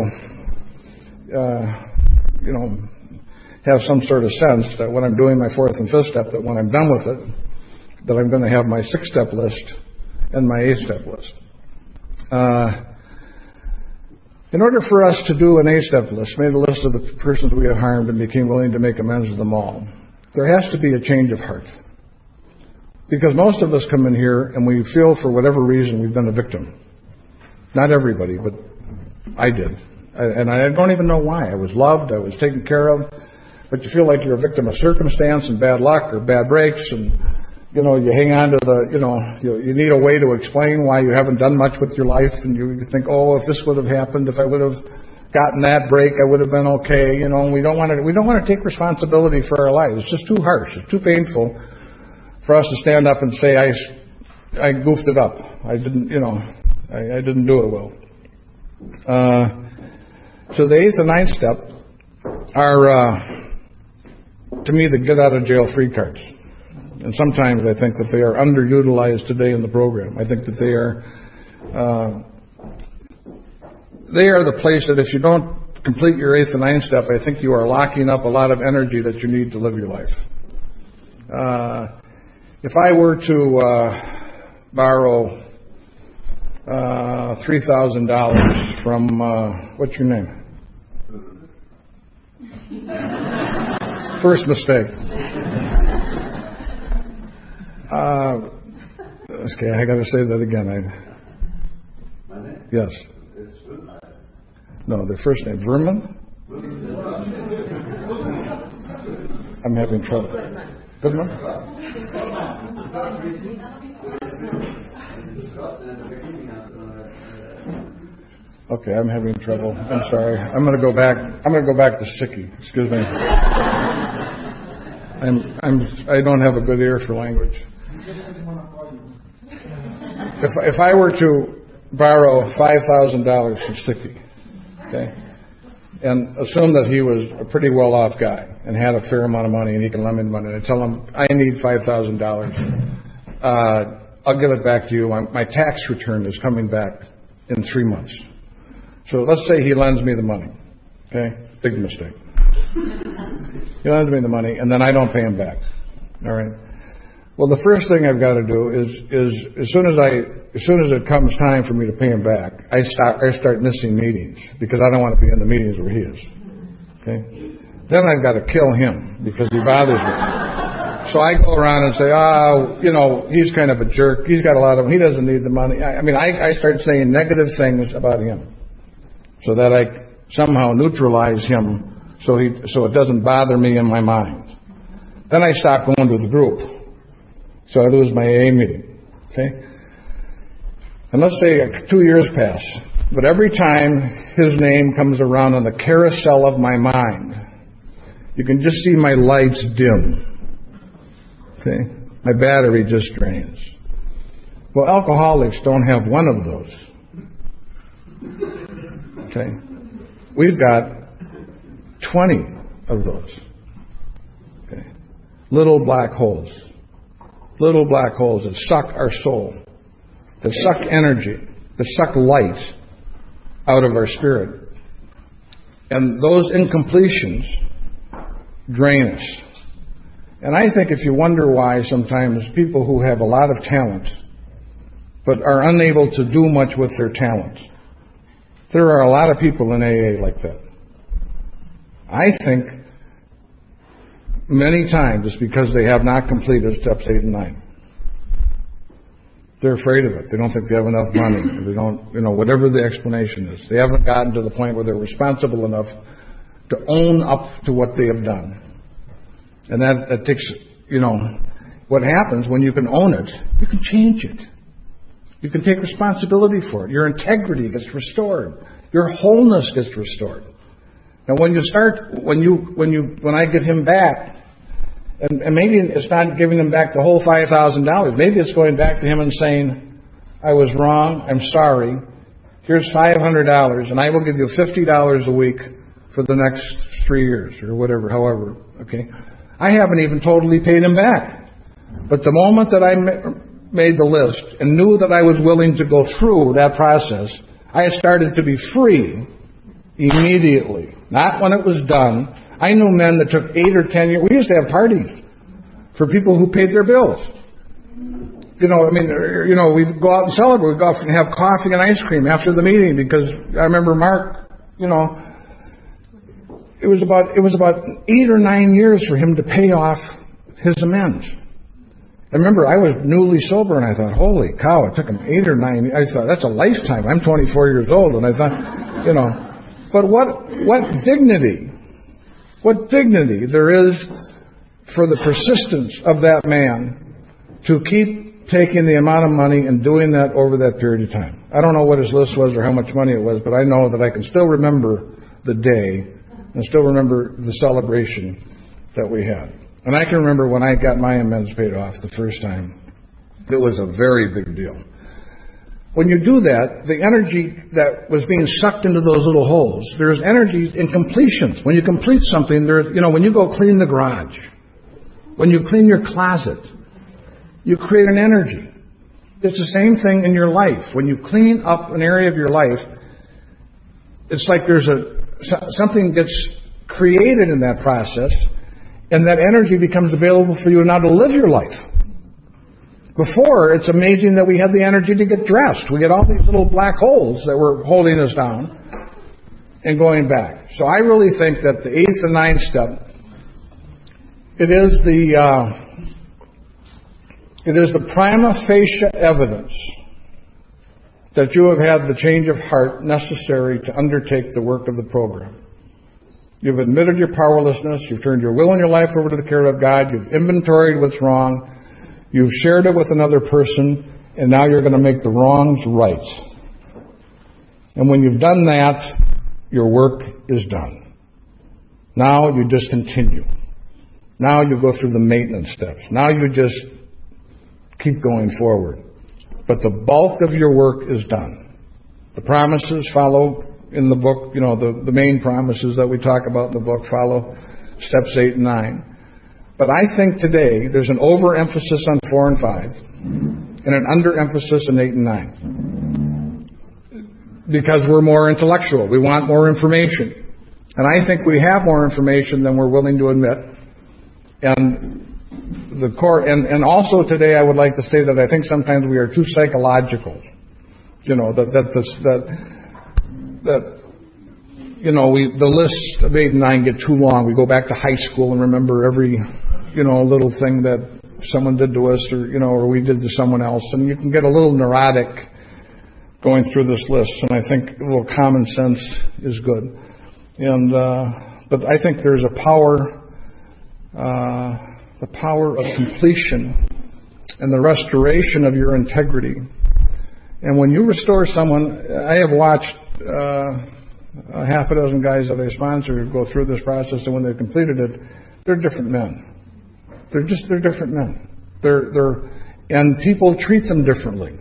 uh, you know, have some sort of sense that when I'm doing my fourth and fifth step, that when I'm done with it, that I'm going to have my six step list and my eight step list. Uh, in order for us to do an A-step list, made a list of the persons we have harmed and became willing to make amends to them all, there has to be a change of heart. Because most of us come in here and we feel for whatever reason we've been a victim. Not everybody, but I did. And I don't even know why. I was loved, I was taken care of, but you feel like you're a victim of circumstance and bad luck or bad breaks and you know, you hang on to the, you know, you, you need a way to explain why you haven't done much with your life, and you, think, oh, if this would have happened, if I would have gotten that break, I would have been okay. You know, and we don't want to, we don't want to take responsibility for our lives. It's just too harsh. It's too painful for us to stand up and say, I, I goofed it up. I didn't, you know, I, I didn't do it well. Uh, so the eighth and ninth step are, uh, to me, the get out of jail free cards. And sometimes I think that they are underutilized today in the program. I think that they are, uh, they are the place that if you don't complete your eighth and ninth step, I think you are locking up a lot of energy that you need to live your life. Uh, if I were to uh, borrow uh, $3,000 from, uh, what's your name? First mistake. Uh, okay, I got to say that again. I, yes. No, their first name. Vermin? I'm having trouble. Goodman? Okay, I'm having trouble. I'm sorry. I'm going to go back. I'm going to go back to Sticky. Excuse me. I'm, I'm, I don't have a good ear for language. If, if I were to borrow $5,000 from Sticky, okay, and assume that he was a pretty well off guy and had a fair amount of money and he can lend me money, and I tell him, I need $5,000, uh, I'll give it back to you. My, my tax return is coming back in three months. So let's say he lends me the money. Okay? Big mistake. he lends me the money, and then I don't pay him back. All right? Well, the first thing I've got to do is, is as soon as I, as soon as it comes time for me to pay him back, I start, I start missing meetings because I don't want to be in the meetings where he is. Okay? Then I've got to kill him because he bothers me. So I go around and say, oh, you know, he's kind of a jerk. He's got a lot of, he doesn't need the money. I, I mean, I, I start saying negative things about him so that I somehow neutralize him so he, so it doesn't bother me in my mind. Then I stop going to the group. So I lose my AA meeting. Okay? And let's say two years pass. But every time his name comes around on the carousel of my mind, you can just see my lights dim. Okay? My battery just drains. Well, alcoholics don't have one of those. Okay? We've got 20 of those. Okay? Little black holes. Little black holes that suck our soul, that suck energy, that suck light out of our spirit. And those incompletions drain us. And I think if you wonder why sometimes people who have a lot of talent but are unable to do much with their talent, there are a lot of people in AA like that. I think many times it's because they have not completed steps 8 and 9. They're afraid of it. They don't think they have enough money. They don't, you know, whatever the explanation is. They haven't gotten to the point where they're responsible enough to own up to what they have done. And that, that takes, you know, what happens when you can own it, you can change it. You can take responsibility for it. Your integrity gets restored. Your wholeness gets restored. Now, when you start, when you, when you, when I give him back, and, maybe it's not giving him back the whole five thousand dollars. Maybe it's going back to him and saying, "I was wrong. I'm sorry. Here's five hundred dollars, and I will give you fifty dollars a week for the next three years, or whatever. However, okay. I haven't even totally paid him back, but the moment that I made the list and knew that I was willing to go through that process, I started to be free immediately. Not when it was done. I knew men that took eight or ten years. We used to have parties for people who paid their bills. You know, I mean, uh, you know, we'd go out and celebrate. We'd go out and have coffee and ice cream after the meeting because I remember Mark, you know, it was about, it was about eight or nine years for him to pay off his amends. I remember I was newly sober and I thought, holy cow, it took him eight or nine. I thought, that's a lifetime. I'm 24 years old. And I thought, you know, but what, what dignity, what dignity there is for the persistence of that man to keep taking the amount of money and doing that over that period of time. I don't know what his list was or how much money it was, but I know that I can still remember the day and still remember the celebration that we had. And I can remember when I got my amends paid off the first time, it was a very big deal. When you do that, the energy that was being sucked into those little holes, there's energy in completions. When you complete something, there's, you know, when you go clean the garage, when you clean your closet, you create an energy. It's the same thing in your life. When you clean up an area of your life, it's like there's a something gets created in that process, and that energy becomes available for you now to live your life. Before, it's amazing that we had the energy to get dressed. We had all these little black holes that were holding us down and going back. So I really think that the eighth and ninth step, it is the uh, it is the prima facie evidence that you have had the change of heart necessary to undertake the work of the program. You've admitted your powerlessness. You've turned your will and your life over to the care of God. You've inventoried what's wrong. You've shared it with another person, and now you're going to make the wrongs right. And when you've done that, your work is done. Now you just continue. Now you go through the maintenance steps. Now you just keep going forward. But the bulk of your work is done. The promises follow in the book, you know, the, the main promises that we talk about in the book follow steps 8 and 9. But I think today there's an overemphasis on 4 and 5 and an underemphasis on 8 and 9. Because we're more intellectual. We want more information. And I think we have more information than we're willing to admit. And the core, and, and also today I would like to say that I think sometimes we are too psychological. You know, that, that, that, that you know, we, the list of eight and nine get too long. We go back to high school and remember every you know, a little thing that someone did to us or, you know, or we did to someone else. And you can get a little neurotic going through this list. And I think a little common sense is good. And, uh, but I think there's a power, uh, the power of completion and the restoration of your integrity. And when you restore someone, I have watched, uh, a half a dozen guys that I sponsor go through this process, and when they've completed it, they're different men. They're just they're different men. They're they're and people treat them differently.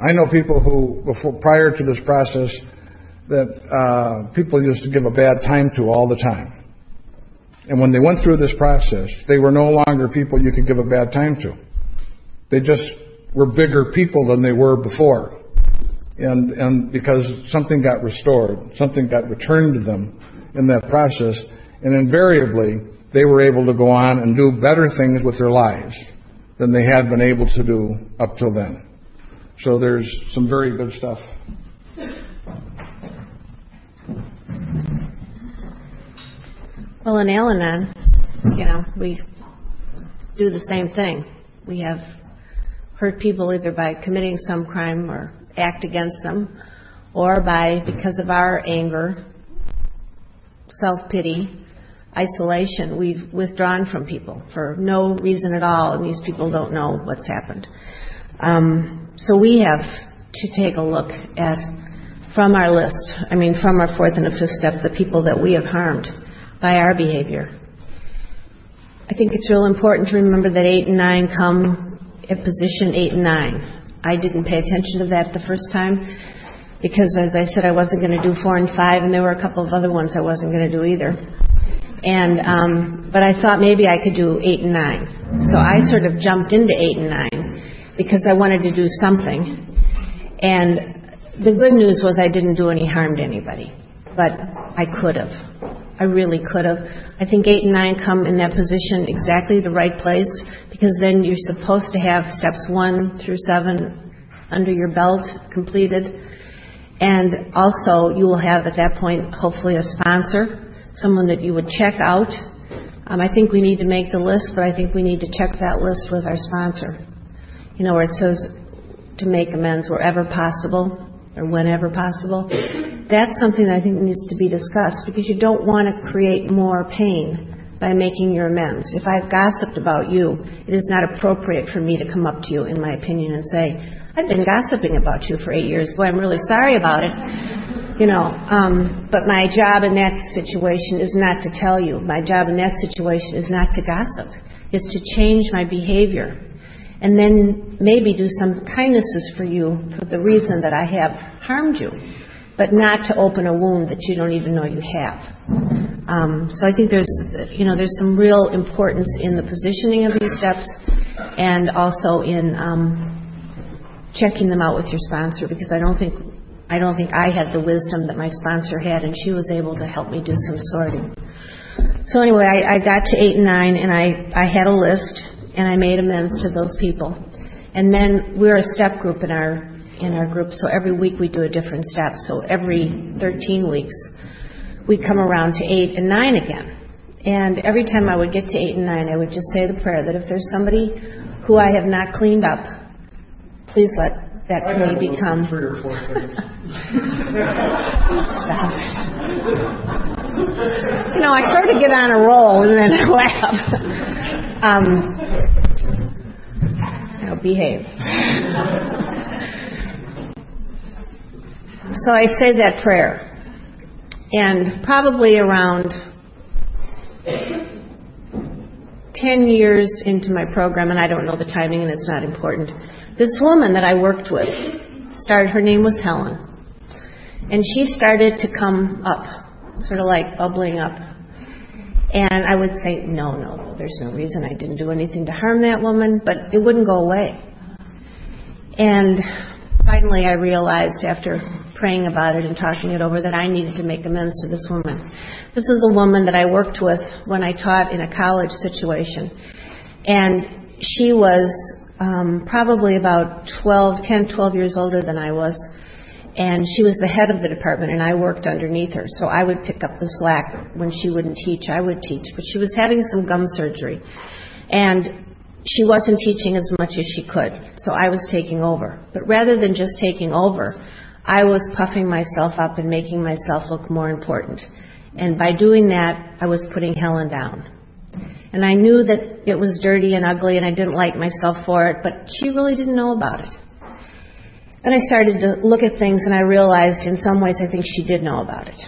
I know people who before prior to this process that uh, people used to give a bad time to all the time. And when they went through this process, they were no longer people you could give a bad time to. They just were bigger people than they were before. And, and because something got restored, something got returned to them in that process, and invariably, they were able to go on and do better things with their lives than they had been able to do up till then. So there's some very good stuff. Well, in Al Anon, you know, we do the same thing. We have hurt people either by committing some crime or act against them, or by, because of our anger, self pity, isolation. We've withdrawn from people for no reason at all, and these people don't know what's happened. Um, so we have to take a look at, from our list, I mean, from our fourth and fifth step, the people that we have harmed by our behavior. I think it's real important to remember that 8 and 9 come at position 8 and 9. I didn't pay attention to that the first time because, as I said, I wasn't going to do 4 and 5, and there were a couple of other ones I wasn't going to do either. And um, but I thought maybe I could do eight and nine. So I sort of jumped into eight and nine because I wanted to do something. And the good news was I didn't do any harm to anybody, but I could have. I really could have. I think eight and nine come in that position exactly the right place because then you're supposed to have steps one through seven under your belt completed. And also, you will have at that point, hopefully, a sponsor someone that you would check out. Um, I think we need to make the list, but I think we need to check that list with our sponsor. You know, where it says to make amends wherever possible or whenever possible. That's something that I think needs to be discussed because you don't want to create more pain by making your amends. If I've gossiped about you, it is not appropriate for me to come up to you, in my opinion, and say, I've been gossiping about you for eight years. Boy, I'm really sorry about it. You know, um, but my job in that situation is not to tell you. My job in that situation is not to gossip. It's to change my behavior. and then maybe do some kindnesses for you for the reason that I have harmed you, but not to open a wound that you don't even know you have. Um, so I think there's, you know, there's some real importance in the positioning of these steps, and also in um, checking them out with your sponsor because I don't think I don't think I had the wisdom that my sponsor had, and she was able to help me do some sorting. So anyway, I, I got to eight and nine, and I, I had a list, and I made amends to those people. And then we're a step group in our in our group, so every week we do a different step. So every 13 weeks, we come around to eight and nine again. And every time I would get to eight and nine, I would just say the prayer that if there's somebody who I have not cleaned up, please let that committee become. Three or four things. Stop it. You know, I sort of get on a roll and then I laugh. Um, now behave. So I say that prayer. And probably around 10 years into my program, and I don't know the timing and it's not important, this woman that I worked with started, her name was Helen. And she started to come up, sort of like bubbling up. And I would say, no, no, there's no reason I didn't do anything to harm that woman, but it wouldn't go away. And finally, I realized after praying about it and talking it over that I needed to make amends to this woman. This is a woman that I worked with when I taught in a college situation. And she was um, probably about 12, 10, 12 years older than I was. And she was the head of the department, and I worked underneath her. So I would pick up the slack when she wouldn't teach. I would teach. But she was having some gum surgery. And she wasn't teaching as much as she could. So I was taking over. But rather than just taking over, I was puffing myself up and making myself look more important. And by doing that, I was putting Helen down. And I knew that it was dirty and ugly and I didn't like myself for it, but she really didn't know about it. And I started to look at things and I realized in some ways I think she did know about it.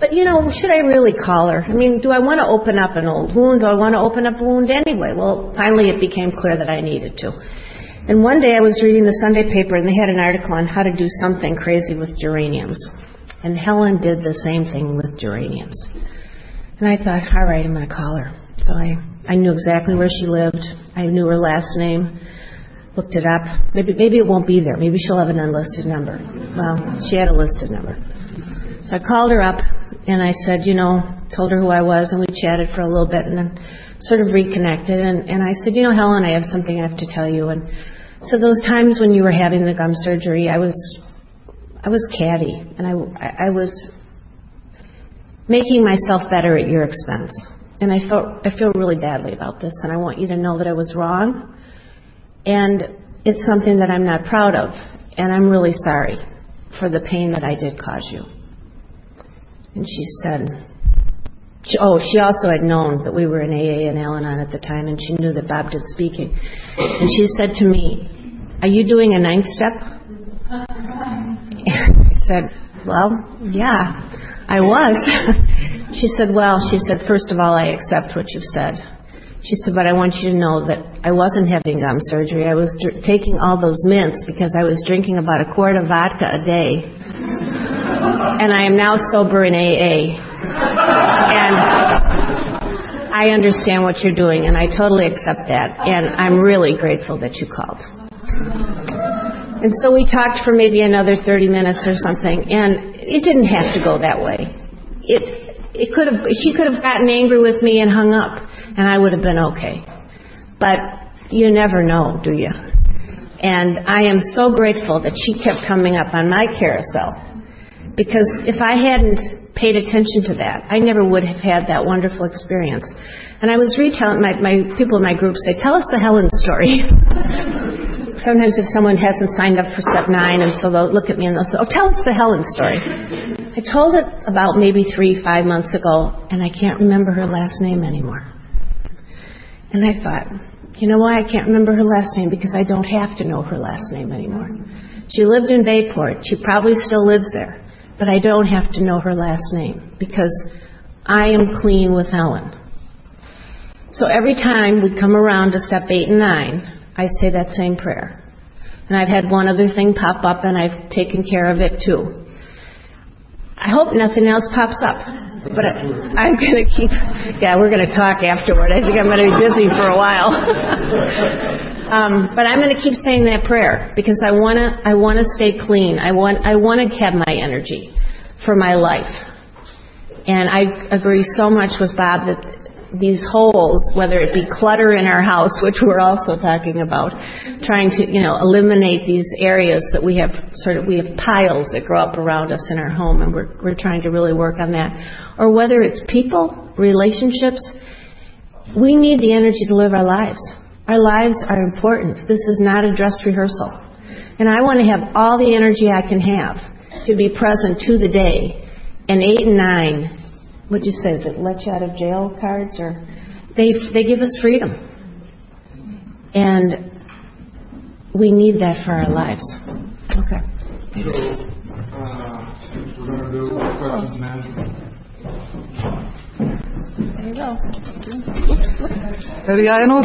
But you know, should I really call her? I mean, do I want to open up an old wound? Do I want to open up a wound anyway? Well, finally it became clear that I needed to. And one day I was reading the Sunday paper and they had an article on how to do something crazy with geraniums. And Helen did the same thing with geraniums. And I thought, all right, I'm going to call her. So I, I knew exactly where she lived. I knew her last name. Looked it up. Maybe, maybe it won't be there. Maybe she'll have an unlisted number. Well, she had a listed number. So I called her up and I said, you know, told her who I was and we chatted for a little bit and then sort of reconnected. And, and I said, you know, Helen, I have something I have to tell you. And so those times when you were having the gum surgery, I was, I was catty and I, I was making myself better at your expense. And I felt I feel really badly about this, and I want you to know that I was wrong, and it's something that I'm not proud of, and I'm really sorry for the pain that I did cause you. And she said, oh, she also had known that we were in AA and Al-Anon at the time, and she knew that Bob did speaking. And she said to me, Are you doing a ninth step? I said, Well, yeah. I was. she said, Well, she said, first of all, I accept what you've said. She said, But I want you to know that I wasn't having gum surgery. I was dr- taking all those mints because I was drinking about a quart of vodka a day. and I am now sober in AA. and I understand what you're doing, and I totally accept that. And I'm really grateful that you called. And so we talked for maybe another 30 minutes or something, and it didn't have to go that way. It, it could have, she could have gotten angry with me and hung up, and I would have been okay. But you never know, do you? And I am so grateful that she kept coming up on my carousel. Because if I hadn't paid attention to that, I never would have had that wonderful experience. And I was retelling, my, my people in my group say, tell us the Helen story. sometimes if someone hasn't signed up for step nine, and so they'll look at me and they'll say, "Oh, tell us the Helen story." I told it about maybe three, five months ago, and I can't remember her last name anymore. And I thought, you know why I can't remember her last name? Because I don't have to know her last name anymore. She lived in Bayport. She probably still lives there, but I don't have to know her last name because I am clean with Helen. So every time we come around to step eight and nine, I say that same prayer. And I've had one other thing pop up and I've taken care of it too. I hope nothing else pops up. But I, I'm going to keep, yeah, we're going to talk afterward. I think I'm going to be busy for a while. um, but I'm going to keep saying that prayer because I want to, I want to stay clean. I want, I want to have my energy for my life. And I agree so much with Bob that these holes, whether it be clutter in our house, which we're also talking about, trying to, you know, eliminate these areas that we have sort of, we have piles that grow up around us in our home, and we're, we're trying to really work on that. Or whether it's people, relationships, we need the energy to live our lives. Our lives are important. This is not a dress rehearsal. And I want to have all the energy I can have to be present to the day. And eight and nine what'd you say? Is it let you out of jail cards or they they give us freedom, and we need that for our lives. Okay. So, uh, we're going to do questions and. There you go. Hörru, jag är nog